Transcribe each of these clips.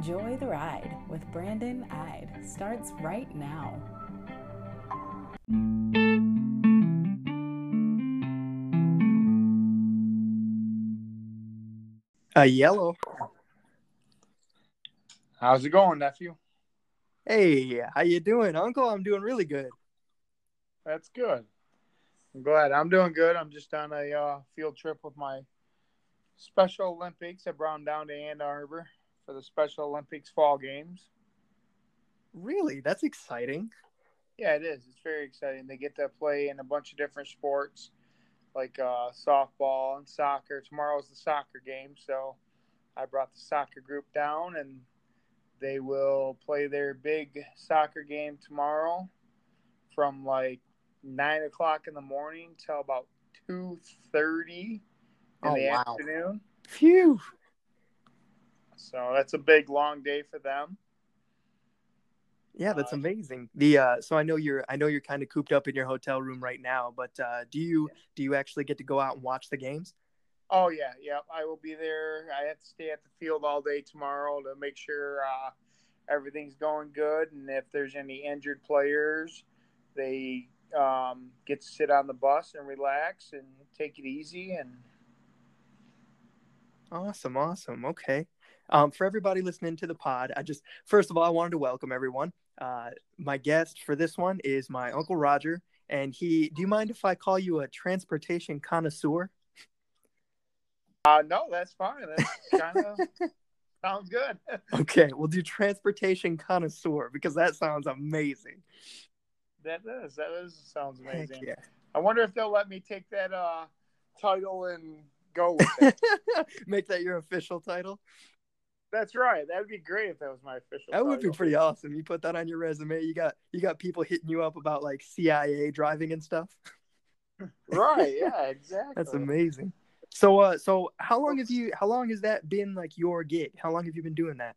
Enjoy the ride with Brandon Ide starts right now. A yellow. How's it going, nephew? Hey, how you doing, Uncle? I'm doing really good. That's good. I'm glad. I'm doing good. I'm just on a uh, field trip with my Special Olympics. I brought them down to Ann Arbor for the Special Olympics fall games. Really? That's exciting. Yeah, it is. It's very exciting. They get to play in a bunch of different sports like uh, softball and soccer. Tomorrow's the soccer game, so I brought the soccer group down and they will play their big soccer game tomorrow from like nine o'clock in the morning till about two thirty in Oh, the wow. afternoon. Phew. So that's a big long day for them. Yeah, that's Uh, amazing. The uh so I know you're I know you're kind of cooped up in your hotel room right now, but uh do you do you actually get to go out and watch the games? Oh yeah, yeah. I will be there. I have to stay at the field all day tomorrow to make sure uh, everything's going good, and if there's any injured players, they um, get to sit on the bus and relax and take it easy. And Awesome, awesome. Okay. Um, for everybody listening to the pod, I just first of all I wanted to welcome everyone. Uh, my guest for this one is my uncle Roger, and he. Do you mind if I call you a transportation connoisseur? uh, no, that's fine. That's kind of sounds good. Okay, we'll do transportation connoisseur because that sounds amazing. that does. That does sounds Heck amazing. yeah. I wonder if they'll let me take that uh, title and go with it. Make that your official title. That's right. That would be great if that was my official. That would be pretty awesome. You put that on your resume. You got you got people hitting you up about like CIA driving and stuff. Right. Yeah. Exactly. That's amazing. So uh so how long have you how long has that been like your gig? How long have you been doing that?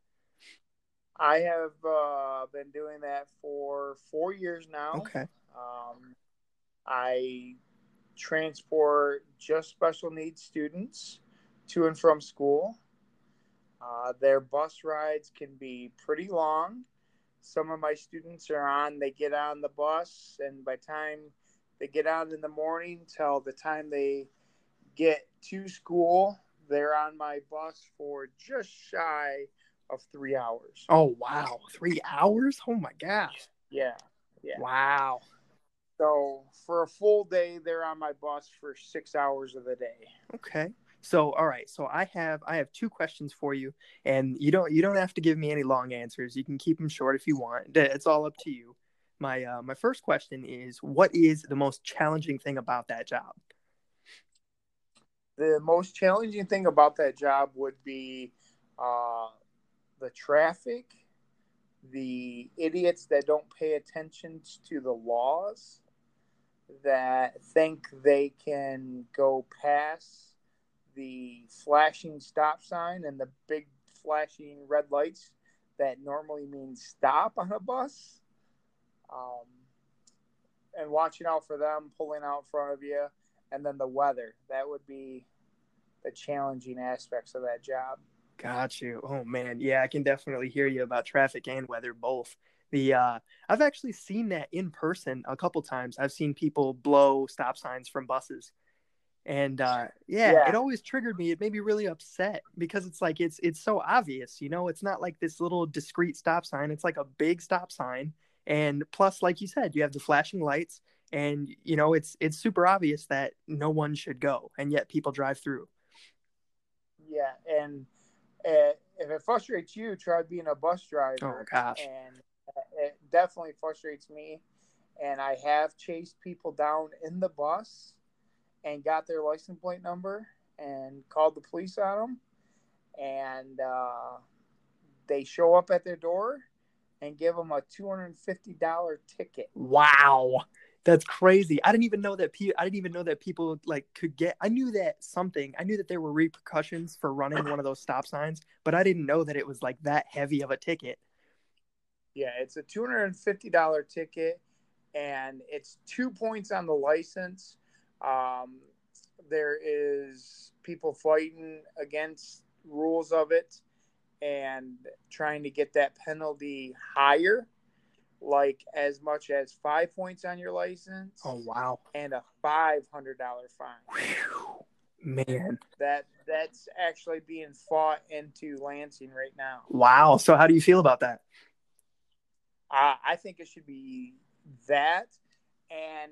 I have uh, been doing that for four years now. Okay. Um, I transport just special needs students to and from school. Uh, their bus rides can be pretty long. Some of my students are on, they get on the bus, and by the time they get on in the morning till the time they get to school, they're on my bus for just shy of three hours. Oh wow. Three hours? Oh my gosh. Yeah. Yeah. Wow. So for a full day, they're on my bus for six hours of the day. Okay. So all right. So I have I have two questions for you, and you don't you don't have to give me any long answers. You can keep them short if you want. It's all up to you. My uh, my first question is, what is the most challenging thing about that job? The most challenging thing about that job would be uh, the traffic, the idiots that don't pay attention to the laws, that think they can go past the flashing stop sign and the big flashing red lights that normally means stop on a bus. Um, and watching out for them pulling out in front of you and then the weather. That would be the challenging aspects of that job. Got you. Oh man, yeah, I can definitely hear you about traffic and weather both. The uh, I've actually seen that in person a couple times. I've seen people blow stop signs from buses, and uh, yeah, Yeah. it always triggered me. It made me really upset because it's like it's it's so obvious, you know. It's not like this little discreet stop sign. It's like a big stop sign, and plus, like you said, you have the flashing lights, and you know it's it's super obvious that no one should go, and yet people drive through. Yeah, and uh, if it frustrates you, try being a bus driver. Oh gosh. And it definitely frustrates me. And I have chased people down in the bus and got their license plate number and called the police on them. And uh, they show up at their door and give them a $250 ticket. Wow. That's crazy. I didn't even know that pe- I didn't even know that people like could get I knew that something. I knew that there were repercussions for running one of those stop signs, but I didn't know that it was like that heavy of a ticket. Yeah, it's a two hundred and fifty dollar ticket, and it's two points on the license. Um, there is people fighting against rules of it, and trying to get that penalty higher, like as much as five points on your license Oh wow, and a five hundred dollar fine. Whew. man, That that's actually being fought into Lansing right now. wow. So how do you feel about that? Uh, I think it should be that, and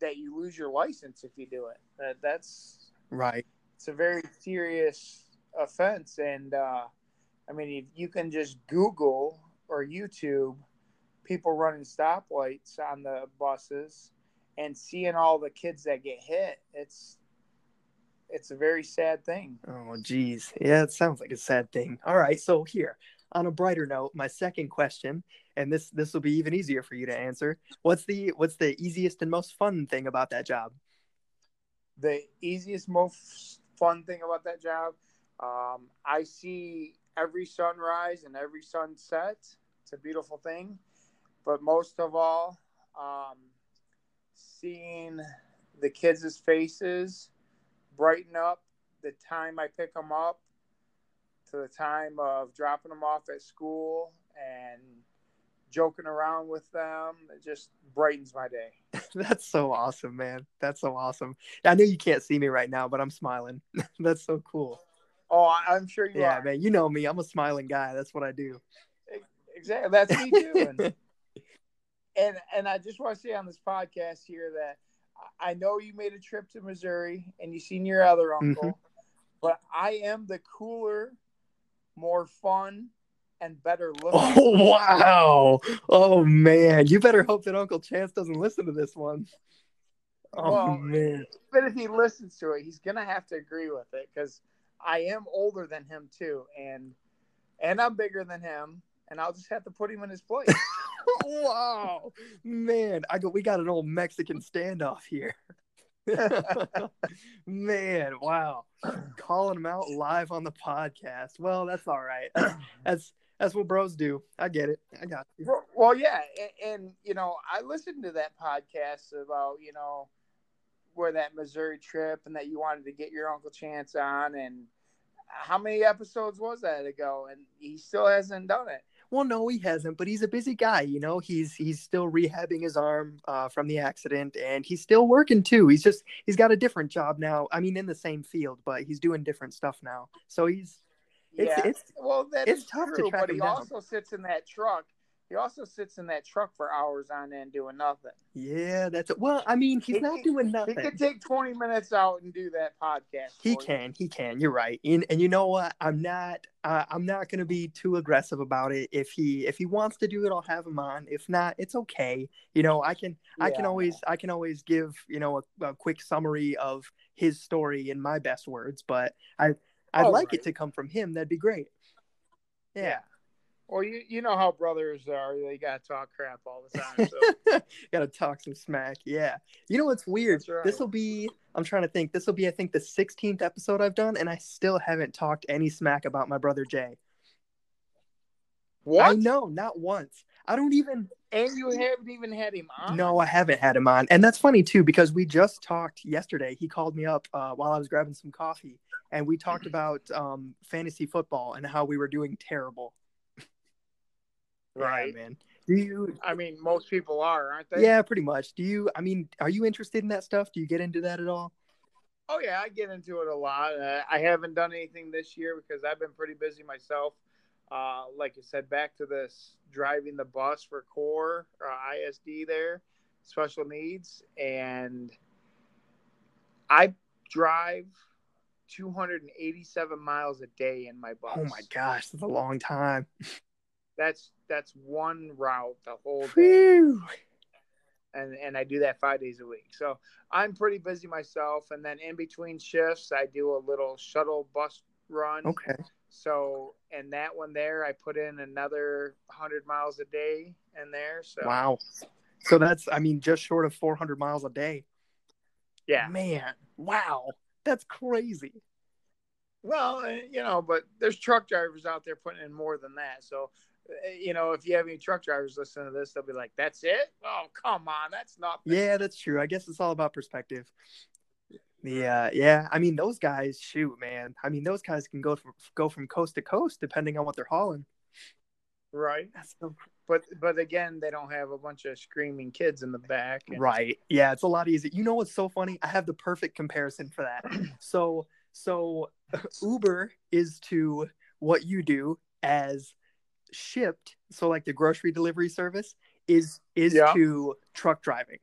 that you lose your license if you do it. That that's Right. it's a very serious offense, and uh, I mean, if you can just Google or YouTube people running stoplights on the buses and seeing all the kids that get hit, it's it's a very sad thing. Oh, geez. Yeah, it sounds like a sad thing. All right. So here, on a brighter note, my second question, and this this will be even easier for you to answer. What's the what's the easiest and most fun thing about that job? the easiest, most fun thing about that job, um, I see every sunrise and every sunset. It's a beautiful thing. But most of all, um, seeing the kids' faces brighten up the time I pick them up to the time of dropping them off at school and joking around with them. It just brightens my day. That's so awesome, man. That's so awesome. I know you can't see me right now, but I'm smiling. That's so cool. Oh, I'm sure you Yeah, are. man. You know me. I'm a smiling guy. That's what I do. Exactly. That's me too. And, and and I just want to say on this podcast here that I know you made a trip to Missouri and you seen your other mm-hmm. uncle, but I am the cooler, more fun, and better looking. Oh wow! Oh man, you better hope that Uncle Chance doesn't listen to this one. Oh Well, man, But if he listens to it, he's gonna have to agree with it because I am older than him too, and and I'm bigger than him, and I'll just have to put him in his place. wow, man, I go. We got an old Mexican standoff here. man, wow, calling him out live on the podcast. Well, that's all right. That's that's, that's what bros do. I get it. I got you. Well- Well, yeah, and, and you know, I listened to that podcast about you know where that Missouri trip and that you wanted to get your Uncle Chance on, and how many episodes was that ago? And he still hasn't done it. Well, no, he hasn't, but he's a busy guy. You know, he's he's still rehabbing his arm uh, from the accident, and he's still working too. He's just he's got a different job now. I mean, in the same field, but he's doing different stuff now. So he's It's- yeah, it's- well, that it's tough to true, track but he down. also sits in that truck. He also sits in that truck for hours on end doing nothing. yeah, that's it. Well, I mean, he's He- not doing nothing. He could take twenty minutes out and do that podcast. He for you. can, he can. You're right. And, and you know what? I'm not. Uh, I'm not going to be too aggressive about it. If he if he wants to do it, I'll have him on. If not, it's okay. You know, I can I can always I can always give you know a, a quick summary of his story in my best words. But I I'd Oh, like it to come from him. That'd be great. Yeah. Well, you you know how brothers are. They gotta talk crap all the time. So Got to talk some smack. Yeah. You know what's weird? Right. This will be, I'm trying to think, this will be, I think, the 16th episode I've done, and I still haven't talked any smack about my brother Jay. what? I know, not once. I don't even, And you haven't even had him on. no, I haven't had him on. And that's funny, too, because we just talked yesterday. He called me up uh, while I was grabbing some coffee, and we talked about um, fantasy football and how we were doing terrible. Right. Yeah, man. Do you, I mean, most people are, aren't they? yeah, pretty much. Do you, I mean, are you interested in that stuff? Do you get into that at all? Oh yeah, I get into it a lot. Uh, I haven't done anything this year because I've been pretty busy myself. Uh, like you said, back to this driving the bus for COOR uh, ISD there, special needs, and I drive 287 miles a day in my bus. Oh my gosh, that's a long time. That's that's one route the whole day. And and I do that five days a week. So I'm pretty busy myself, and then in between shifts, I do a little shuttle bus run. Okay. So and that one there, I put in another hundred miles a day in there. So Wow. So that's, I mean, just short of 400 miles a day. yeah. Man, wow. That's crazy. Well, uh, you know, but there's truck drivers out there putting in more than that. So. uh, You know, if you have any truck drivers listening to this, they'll be like, "That's it? Oh, come on, that's not." Yeah, that's true. I guess it's all about perspective. Yeah, yeah. I mean, those guys, shoot, man. I mean, those guys can go from go from coast to coast depending on what they're hauling. Right. That's so But but again, they don't have a bunch of screaming kids in the back. and- Right. Yeah, it's a lot easier. You know what's so funny? I have the perfect comparison for that. So so Uber is to what you do as Shipt, so like the grocery delivery service is is Yeah. to truck driving.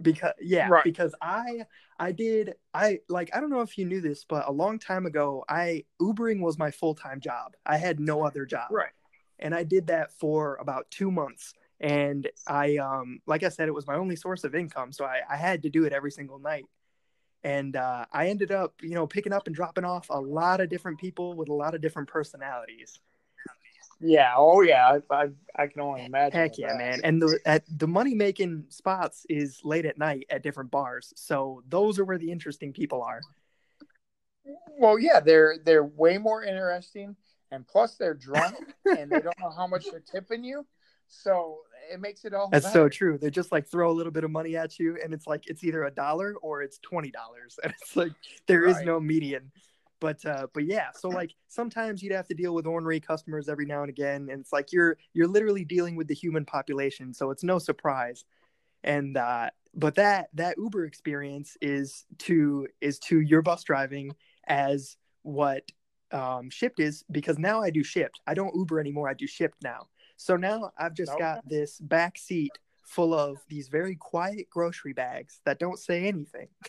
Because yeah, Right. because I I did I like I don't know if you knew this, but a long time ago I Ubering was my full-time job. I had no other job Right. And I did that for about two months. And I, um, like I said, it was my only source of income, so I, I had to do it every single night. And uh, I ended up, you know, picking up and dropping off a lot of different people with a lot of different personalities. Yeah. Oh yeah. I I, I can only imagine. Heck yeah, that. man! And the at the money making spots is late at night at different bars, so those are where the interesting people are. Well, yeah, they're they're way more interesting, and plus they're drunk and they don't know how much they're tipping you, so it makes it all. That's better. so true. They just like throw a little bit of money at you, and it's like it's either a dollar or it's twenty dollars, and it's like there is Right. no median. But uh, but yeah, so like sometimes you'd have to deal with ornery customers every now and again, and it's like you're you're literally dealing with the human population, so it's no surprise. And uh, but that that Uber experience is to is to your bus driving as what um, Shipt is because now I do Shipt. I don't Uber anymore. I do Shipt now. So now I've just Okay. got this back seat full of these very quiet grocery bags that don't say anything.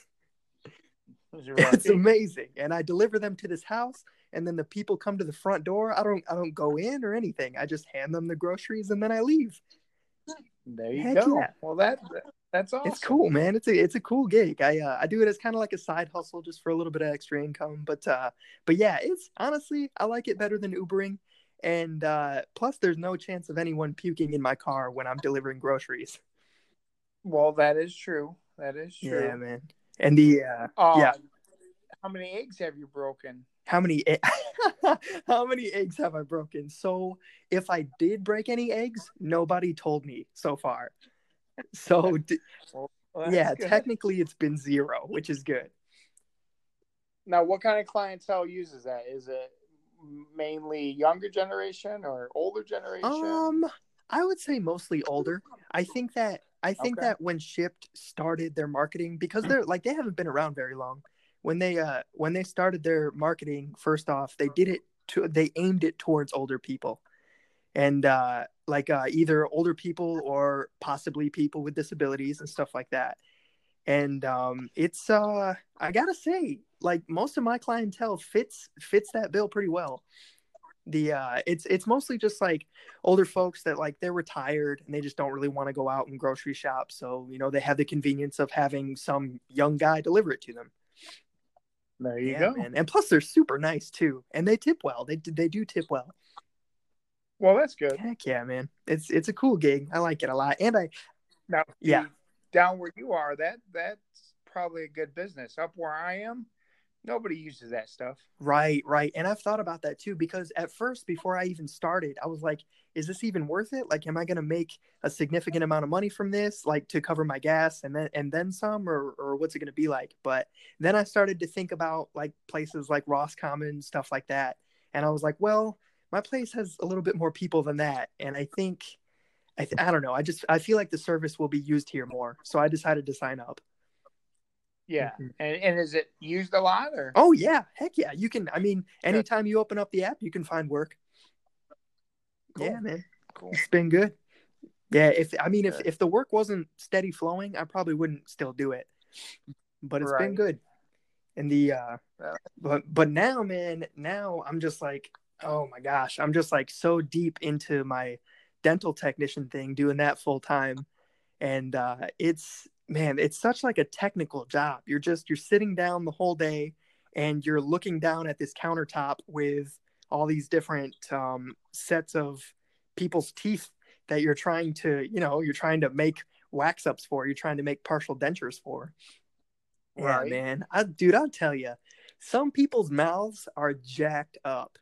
It's amazing. And I deliver them to this house and then the people come to the front door. I don't I don't go in or anything. I just hand them the groceries and then I leave. There you Heck go. yeah. Well, that that's awesome. It's cool, man. It's a it's a cool gig. I uh, I do it as kind of like a side hustle just for a little bit of extra income. But uh but yeah, it's honestly I like it better than Ubering. And uh plus there's no chance of anyone puking in my car when I'm delivering groceries. Well, that is true. That is true. Yeah, man. And the uh Uh, yeah. How many eggs have you broken? How many e- how many eggs have I broken? So if I did break any eggs, nobody told me so far. So d- Well, yeah, good. technically it's been zero, which is good. Now, what kind of clientele uses that? Is it mainly younger generation or older generation? Um, I would say mostly older. I think that I think Okay. that when Shipt started their marketing because they're like they haven't been around very long. When they uh when they started their marketing, first off, they did it to they aimed it towards older people. And uh like uh either older people or possibly people with disabilities and stuff like that. And um it's uh I got to say like most of my clientele fits fits that bill pretty well the uh it's it's mostly just like older folks that like they're retired and they just don't really want to go out and grocery shop so you know they have the convenience of having some young guy deliver it to them there you yeah, go. man. and plus they're super nice too and they tip well they they do tip well Well, that's good. heck yeah man it's it's a cool gig i like it a lot and i Now, Yeah. down where you are, that that's probably a good business. Up where I am, nobody uses that stuff. Right, right. And I've thought about that too because at first, before I even started, I was like, is this even worth it? Like, am I going to make a significant amount of money from this, like to cover my gas and then and then some, or or what's it going to be like? But then I started to think about like places like Roscommon, stuff like that, and I was like, well, my place has a little bit more people than that, and I think. I, th- I don't know. I just I feel like the service will be used here more, so I decided to sign up. Yeah, Mhm. and and is it used a lot or? Oh yeah, heck yeah! You can. I mean, anytime you open up the app, you can find work. Cool. Yeah, man. Cool. It's been good. Yeah, if I mean if if the work wasn't steady flowing, I probably wouldn't still do it. But it's been good. And the uh but but now man, now I'm just like, oh my gosh, I'm just like so deep into my dental technician thing doing that full time. And uh it's man, it's such like a technical job. You're just you're sitting down the whole day and you're looking down at this countertop with all these different um, sets of people's teeth that you're trying to, you know, you're trying to make wax ups for, you're trying to make partial dentures for. Yeah, Right. man. I, dude, I'll tell you, some people's mouths are jacked up.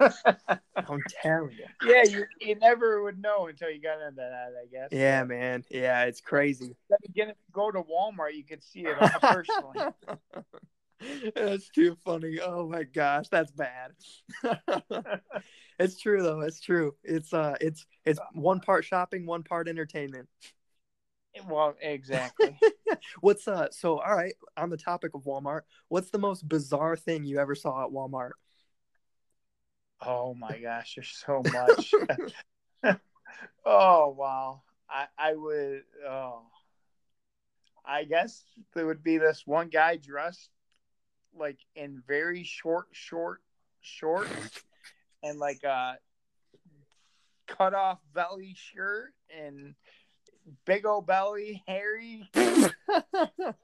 I'm telling you. yeah, you, you never would know until you got into that, I guess. Yeah, man. Yeah, it's crazy. Then again, if you go to Walmart, you can see it all personally. that's too funny. Oh my gosh, that's bad. it's true though. It's true. It's uh, it's it's one part shopping, one part entertainment. well, exactly. What's uh? So all right, on the topic of Walmart, what's the most bizarre thing you ever saw at Walmart? Oh my gosh, there's so much. oh wow. I I would oh I guess there would be this one guy dressed like in very short, short, short and like a cut off belly shirt and big old belly, hairy.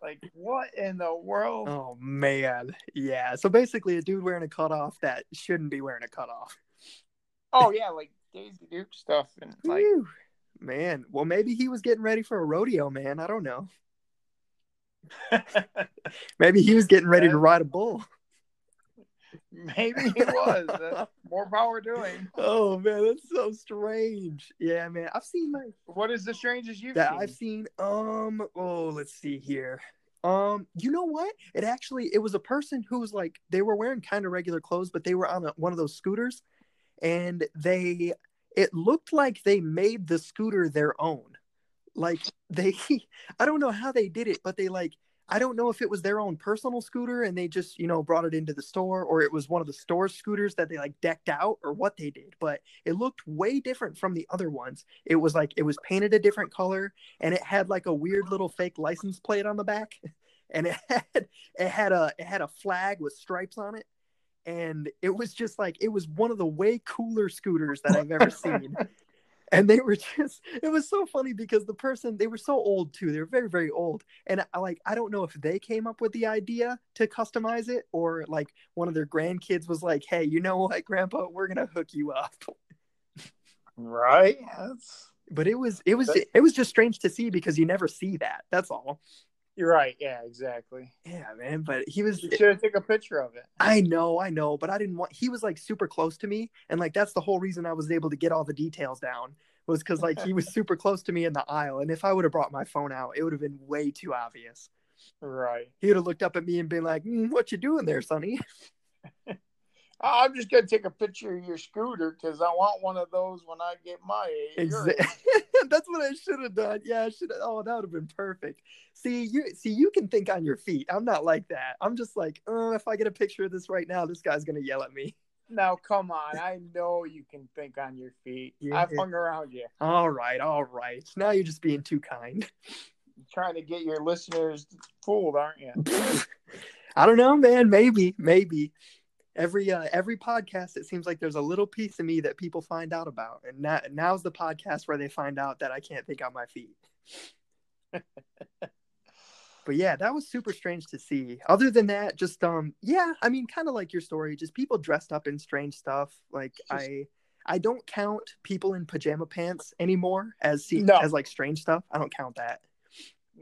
like what in the world? oh man, yeah. So basically, a dude wearing a cutoff that shouldn't be wearing a cutoff. Oh yeah, like Daisy Duke stuff and like Whew. man. Well, maybe he was getting ready for a rodeo, man. I don't know. Maybe he was getting ready to ride a bull. maybe he was. More power to him. Oh man, that's so strange. Yeah, man. I've seen like What is the strangest you've that seen? I've seen. Um. Oh, let's see here. Um. You know what? It actually it was a person who was like they were wearing kind of regular clothes, but they were on a, one of those scooters, and they it looked like they made the scooter their own. Like they, I don't know how they did it, but they like I don't know if it was their own personal scooter and they just, you know, brought it into the store or it was one of the store scooters that they like decked out or what they did, but it looked way different from the other ones. It was like it was painted a different color and it had like a weird little fake license plate on the back and it had it had a it had a flag with stripes on it and it was just like it was one of the way cooler scooters that I've ever seen and they were just it was so funny because the person they were so old too they were very very old. And i like i don't know if they came up with the idea to customize it or like one of their grandkids was like hey you know what grandpa we're gonna hook you up. Right? That's but it was it was it was just strange to see because you never see that that's all you're right. Yeah, exactly. yeah man but he was You should have taken a picture of it. I know, I know, but I didn't want. He was like super close to me, and like that's the whole reason I was able to get all the details down was because like he was super close to me in the aisle, and if I would have brought my phone out, it would have been way too obvious. Right. He would have looked up at me and been like, mm, "What you doing there, Sonny?" I'm just gonna take a picture of your scooter because I want one of those when I get my age. Your Exa- age. that's what I should have done. Yeah, I should. have Oh, that would have been perfect. See, you see, you can think on your feet. I'm not like that. I'm just like, oh, if I get a picture of this right now, this guy's gonna yell at me. Now, come on. I know you can think on your feet. Yeah. I've hung around you. All right, all right. Now you're just being too kind. trying to get your listeners fooled, aren't you? I don't know, man. Maybe, maybe. Every uh, every podcast, it seems like there's a little piece of me that people find out about, and now, now's the podcast where they find out that I can't think on my feet. but yeah, that was super strange to see. Other than that, just um, yeah, I mean, kind of like your story, just people dressed up in strange stuff. Like I, I don't count people in pajama pants anymore as see, No. as like strange stuff. I don't count that.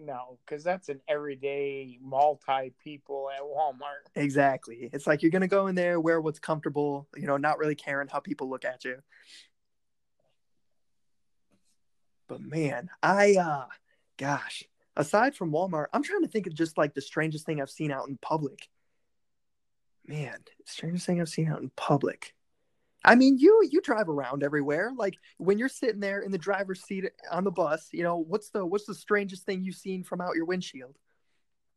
No, because that's an everyday multi people at Walmart. Exactly. It's like you're gonna go in there, wear what's comfortable, you know, not really caring how people look at you. But man, I uh gosh, aside from Walmart, I'm trying to think of just like the strangest thing I've seen out in public. Man, strangest thing I've seen out in public. I mean, you you drive around everywhere. Like when you're sitting there in the driver's seat on the bus, you know, what's the what's the strangest thing you've seen from out your windshield?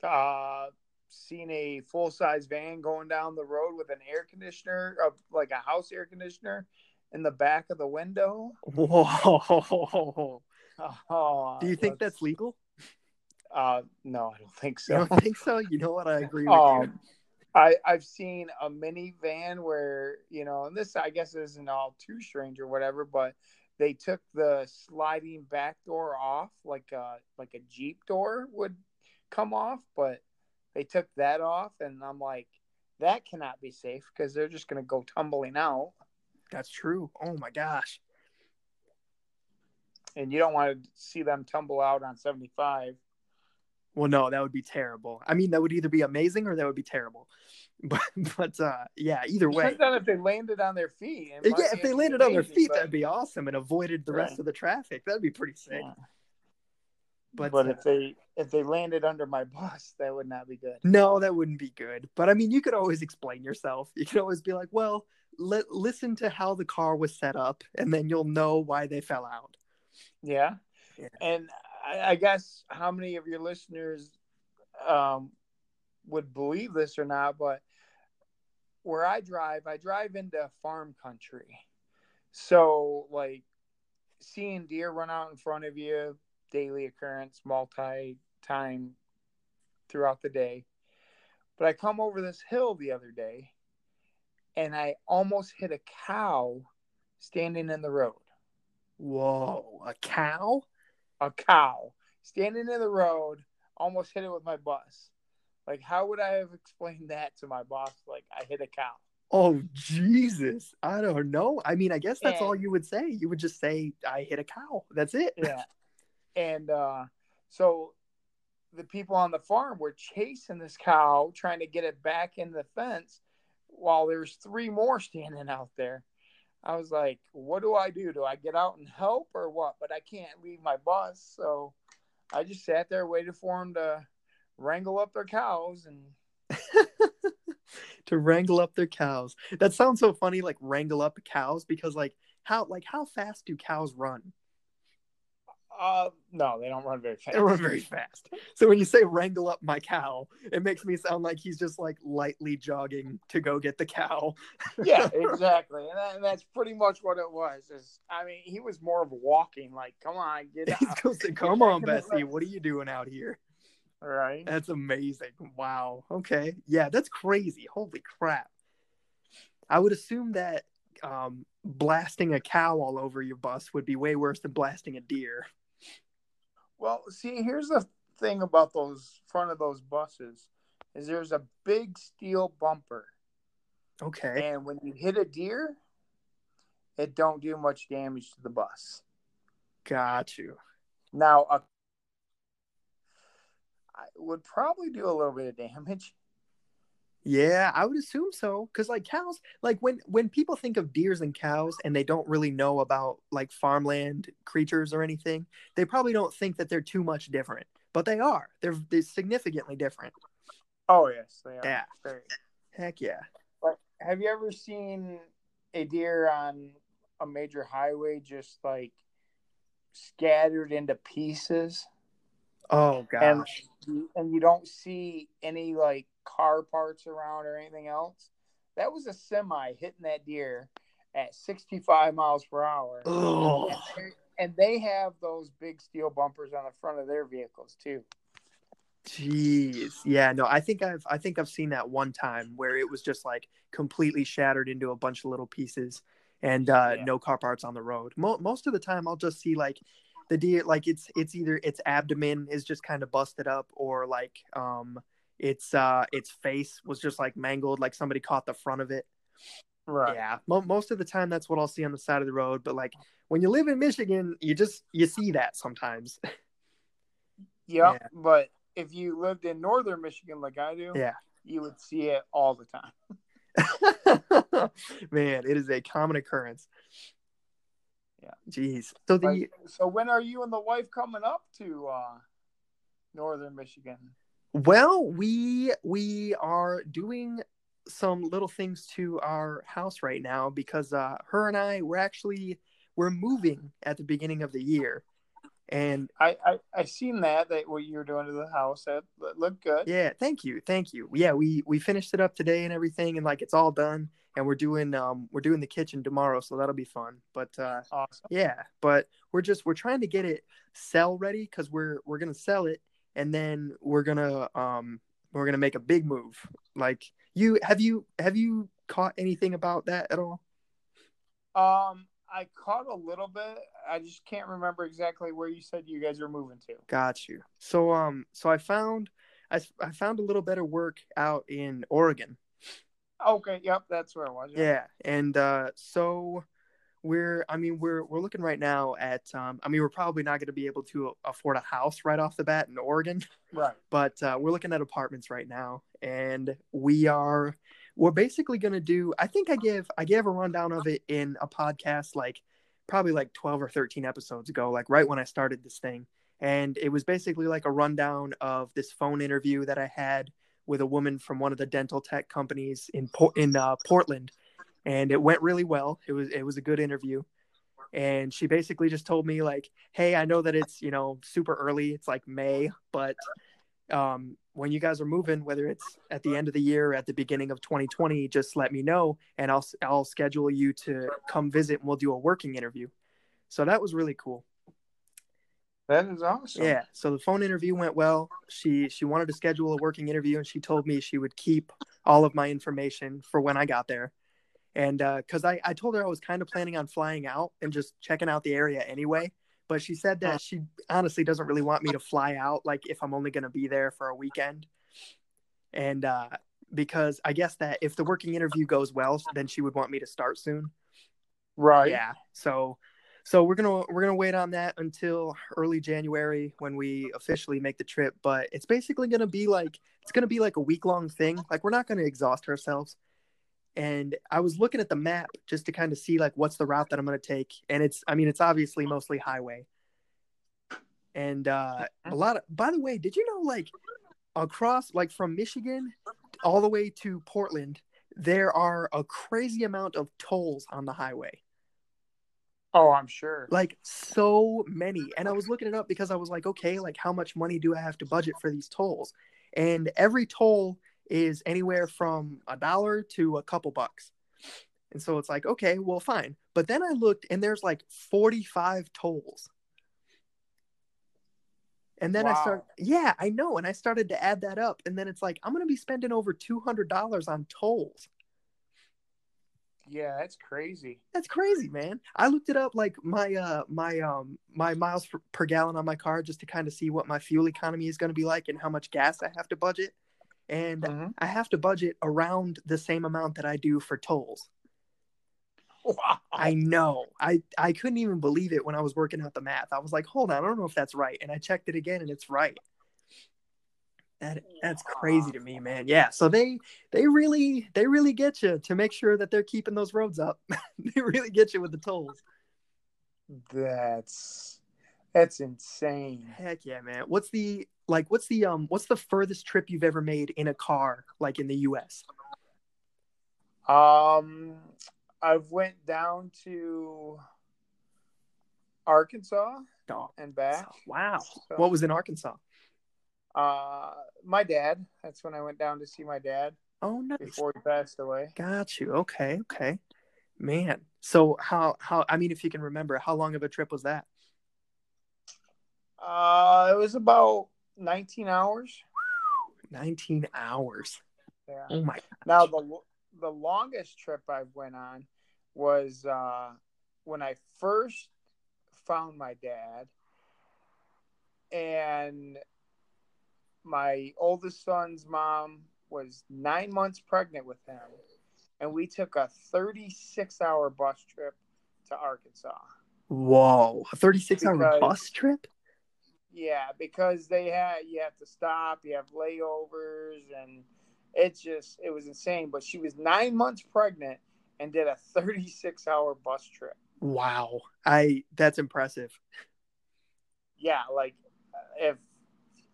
Uh, seen a full size van going down the road with an air conditioner, uh, like a house air conditioner, in the back of the window. Whoa. Oh, Do you think that's legal? Uh, no, I don't think You so. don't think so? You know what? I agree with you. I I've seen a minivan where you know, and this I guess isn't all too strange or whatever, but they took the sliding back door off, like a like a Jeep door would come off, but they took that off, and I'm like, that cannot be safe because they're just gonna go tumbling out, That's true. Oh my gosh. and you don't want to see them tumble out on 75. Well, no, that would be terrible. I mean, that would either be amazing or that would be terrible. But but uh, yeah, either way. Depends on if they landed on their feet. Yeah, if they landed on their feet, but- that'd be awesome and avoided the rest of the traffic. That'd be pretty sick. Yeah. But, But, uh, if they if they landed under my bus, that would not be good. no, that wouldn't be good. But I mean, you could always explain yourself. You could always be like, well, let listen to how the car was set up, and then you'll know why they fell out. Yeah. Yeah. And I, I guess how many of your listeners um, would believe this or not, but where I drive, I drive into farm country. So, like, seeing deer run out in front of you, daily occurrence, multi time throughout the day. But I come over this hill the other day and I almost hit a cow standing in the road. Whoa, a cow? A cow standing in the road, almost hit it with my bus. Like, how would I have explained that to my boss? Like, I hit a cow. Oh Jesus! I don't know. I mean, I guess that's Yeah. all you would say. You would just say, "I hit a cow." That's it. Yeah. and uh, so the people on the farm were chasing this cow, trying to get it back in the fence while there's three more standing out there. I was like, what do I do? Do I get out and help or what? But I can't leave my bus. So I just sat there waiting for them to wrangle up their cows and to wrangle up their cows. That sounds so funny, like wrangle up cows, because like how like how fast do cows run? Uh no, they don't run very fast. They run very fast. So when you say wrangle up my cow, it makes me sound like he's just like lightly jogging to go get the cow. yeah, exactly, and, that, and that's pretty much what it was. Is I mean, he was more of walking, like, come on, get He's out, goes, Come on, Bessie, what are you doing out here? right? That's amazing. Wow. Okay. Yeah, that's crazy. Holy crap. I would assume that um, blasting a cow all over your bus would be way worse than blasting a deer. Well, see, here's the thing about those front of those buses is there's a big steel bumper, Okay. and when you hit a deer, it don't do much damage to the bus. Got you. Now, a I would probably do a little bit of damage. Yeah, I would assume so. Cause like cows, like when when people think of deers and cows and they don't really know about like farmland creatures or anything, they probably don't think that they're too much different. But they are. They're they're significantly different. Oh yes, they are. Yeah. Very. Heck yeah. But have you ever seen a deer on a major highway just like scattered into pieces? Oh and gosh. and you don't see any like car parts around or anything else. That was a semi hitting that deer at 65 miles per hour. And, they- and they have those big steel bumpers on the front of their vehicles too. Jeez. Yeah, no, I think I've I think I've seen that one time where it was just like completely shattered into a bunch of little pieces and uh Yeah. no car parts on the road. Mo- most of the time I'll just see like the deer like it's it's either its abdomen is just kind of busted up or like um its uh its face was just like mangled like somebody caught the front of it. Right. Yeah. Mo- most of the time that's what I'll see on the side of the road, but like when you live in Michigan, you just you see that sometimes. Yep. Yeah. But if you lived in northern Michigan like I do, Yeah. you would see it all the time. Man, it is a common occurrence. Yeah. Jeez. So the Like, so when are you and the wife coming up to uh, northern Michigan? Well, we we are doing some little things to our house right now because uh her and I we're actually we're moving at the beginning of the year. And I, I I seen that that what you were doing to the house that, looked good. yeah, thank you. Thank you. Yeah, we we finished it up today and everything and like it's all done and we're doing um we're doing the kitchen tomorrow, so that'll be fun. But uh Awesome. Yeah, but we're just we're trying to get it sell ready because we're we're gonna sell it and then we're gonna um we're gonna make a big move. Like you have you have you caught anything about that at all? Um, I caught a little bit. I just can't remember exactly where you said you guys were moving to. Got you. So um so I found I I found a little better work out in Oregon. Okay, yep, that's where I was. Yeah, and uh so we're I mean we're we're looking right now at um, I mean we're probably not going to be able to afford a house right off the bat in Oregon, Right. but uh, we're looking at apartments right now, and we are we're basically going to do. I think I gave I gave a rundown of it in a podcast like probably like twelve or thirteen episodes ago, like right when I started this thing, and it was basically like a rundown of this phone interview that I had with a woman from one of the dental tech companies in in uh, Portland and it went really well. It was it was a good interview. And she basically just told me like, "Hey, I know that it's, you know, super early. It's like May, but um when you guys are moving, whether it's at the end of the year or at the beginning of 2020, just let me know and I'll I'll schedule you to come visit and we'll do a working interview." So that was really cool. That is awesome. Yeah. So the phone interview went well. She she wanted to schedule a working interview and she told me she would keep all of my information for when I got there. And because I, I told her I was kind of planning on flying out and just checking out the area anyway. But she said that she honestly doesn't really want me to fly out, like if I'm only going to be there for a weekend. And uh, because I guess that if the working interview goes well, then she would want me to start soon. Right. Yeah. So so we're gonna we're gonna wait on that until early January when we officially make the trip. But it's basically gonna be like it's gonna be like a week long thing. Like we're not gonna exhaust ourselves. And I was looking at the map just to kind of see like what's the route that I'm gonna take. And it's I mean it's obviously mostly highway. And uh a lot of by the way, did you know like across like from Michigan all the way to Portland, there are a crazy amount of tolls on the highway Oh, I'm sure. like so many and i was looking it up because i was like okay like how much money do i have to budget for these tolls and every toll is anywhere from a dollar to a couple bucks and so it's like okay well fine but then i looked and there's like 45 tolls and then i Wow. start yeah i know and i started to add that up and then it's like i'm gonna be spending over $200 on tolls Yeah, that's crazy. That's crazy, man. I looked it up like my uh my um my miles per, per gallon on my car just to kind of see what my fuel economy is going to be like and how much gas I have to budget. And Mhm. I have to budget around the same amount that I do for tolls. Wow. I know. I I couldn't even believe it when I was working out the math. I was like, "Hold on, I don't know if that's right." And I checked it again and it's right. That that's crazy to me, man. Yeah, so they they really they really get you to make sure that they're keeping those roads up. they really get you with the tolls. That's that's insane. Heck yeah, man. What's the like what's the um what's the furthest trip you've ever made in a car like in the US? Um, I've went down to Arkansas and back. Wow. So- What was in Arkansas? Uh, my dad. That's when I went down to see my dad Oh, nice. before he passed away. Got you. Okay, okay. Man. So how how I mean if you can remember, how long of a trip was that? Uh, it was about 19 hours. 19 hours. Yeah. Oh my Now the the longest trip I went on was uh, when I first found my dad, and my oldest son's mom was nine months pregnant with him, and we took a 36 hour bus trip to Arkansas. Whoa. A 36 hour bus trip? Yeah, because they had you have to stop, you have layovers, and it's just it was insane. But she was nine months pregnant and did a 36 hour bus trip. Wow. I that's impressive. Yeah, like if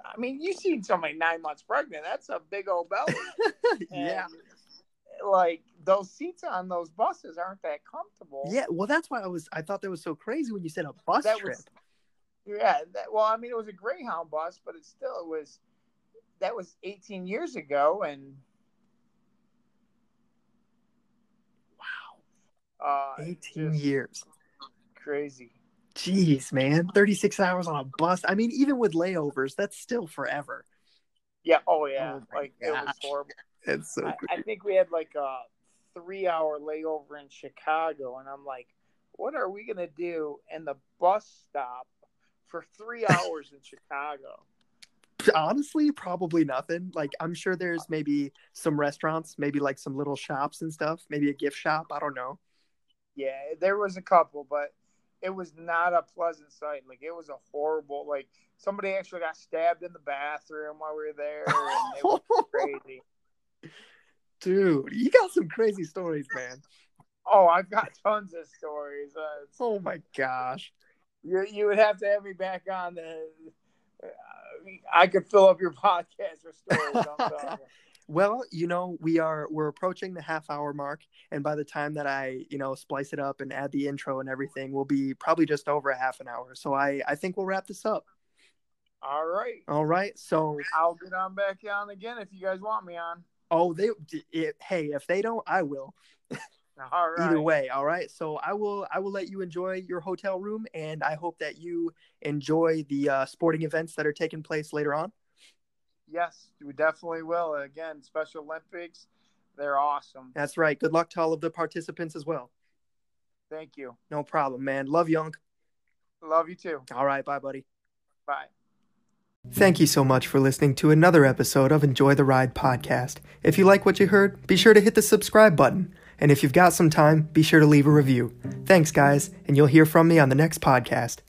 I mean you seen somebody nine months pregnant, that's a big old belly. yeah. Like those seats on those buses aren't that comfortable. Yeah, well that's why I was I thought that was so crazy when you said a bus That trip. was- Yeah, that, well, I mean, it was a Greyhound bus, but it still it was that was 18 years ago, and Wow. uh, 18 years. crazy. Jeez, man. 36 hours on a bus. I mean, even with layovers, that's still forever. Yeah. Oh yeah. Oh, like it was horrible. It's so I, I think we had like a three-hour layover in Chicago, and I'm like, what are we gonna do And the bus stop for three hours in Chicago? honestly probably nothing like i'm sure there's maybe some restaurants maybe like some little shops and stuff maybe a gift shop i don't know Yeah, there was a couple, but it was not a pleasant sight. Like it was a horrible. Like somebody actually got stabbed in the bathroom while we were there, and it was crazy. Dude, you got some crazy stories, man. Oh, I've got tons of stories. Uh, Oh my gosh. You you would have to have me back on. The, uh, I could fill up your podcast with stories. I'm telling you. Well, you know, we are we're approaching the half hour mark, and by the time that I, you know, splice it up and add the intro and everything, we'll be probably just over a half an hour. So I I think we'll wrap this up. All right, All right. So I'll get on back on again if you guys want me on. oh they it, hey if they don't I will. All right. Either way, all right. So I will I will let you enjoy your hotel room, and I hope that you enjoy the uh, sporting events that are taking place later on. Yes, we definitely will. Again, Special Olympics, they're awesome. That's right. Good luck to all of the participants as well. Thank you. No problem, man. Love you, Unc. Love you too. All right, bye, buddy. Bye. Thank you so much for listening to another episode of Enjoy the Ride podcast. If you like what you heard, be sure to hit the subscribe button. And if you've got some time, be sure to leave a review. Thanks, guys, and you'll hear from me on the next podcast.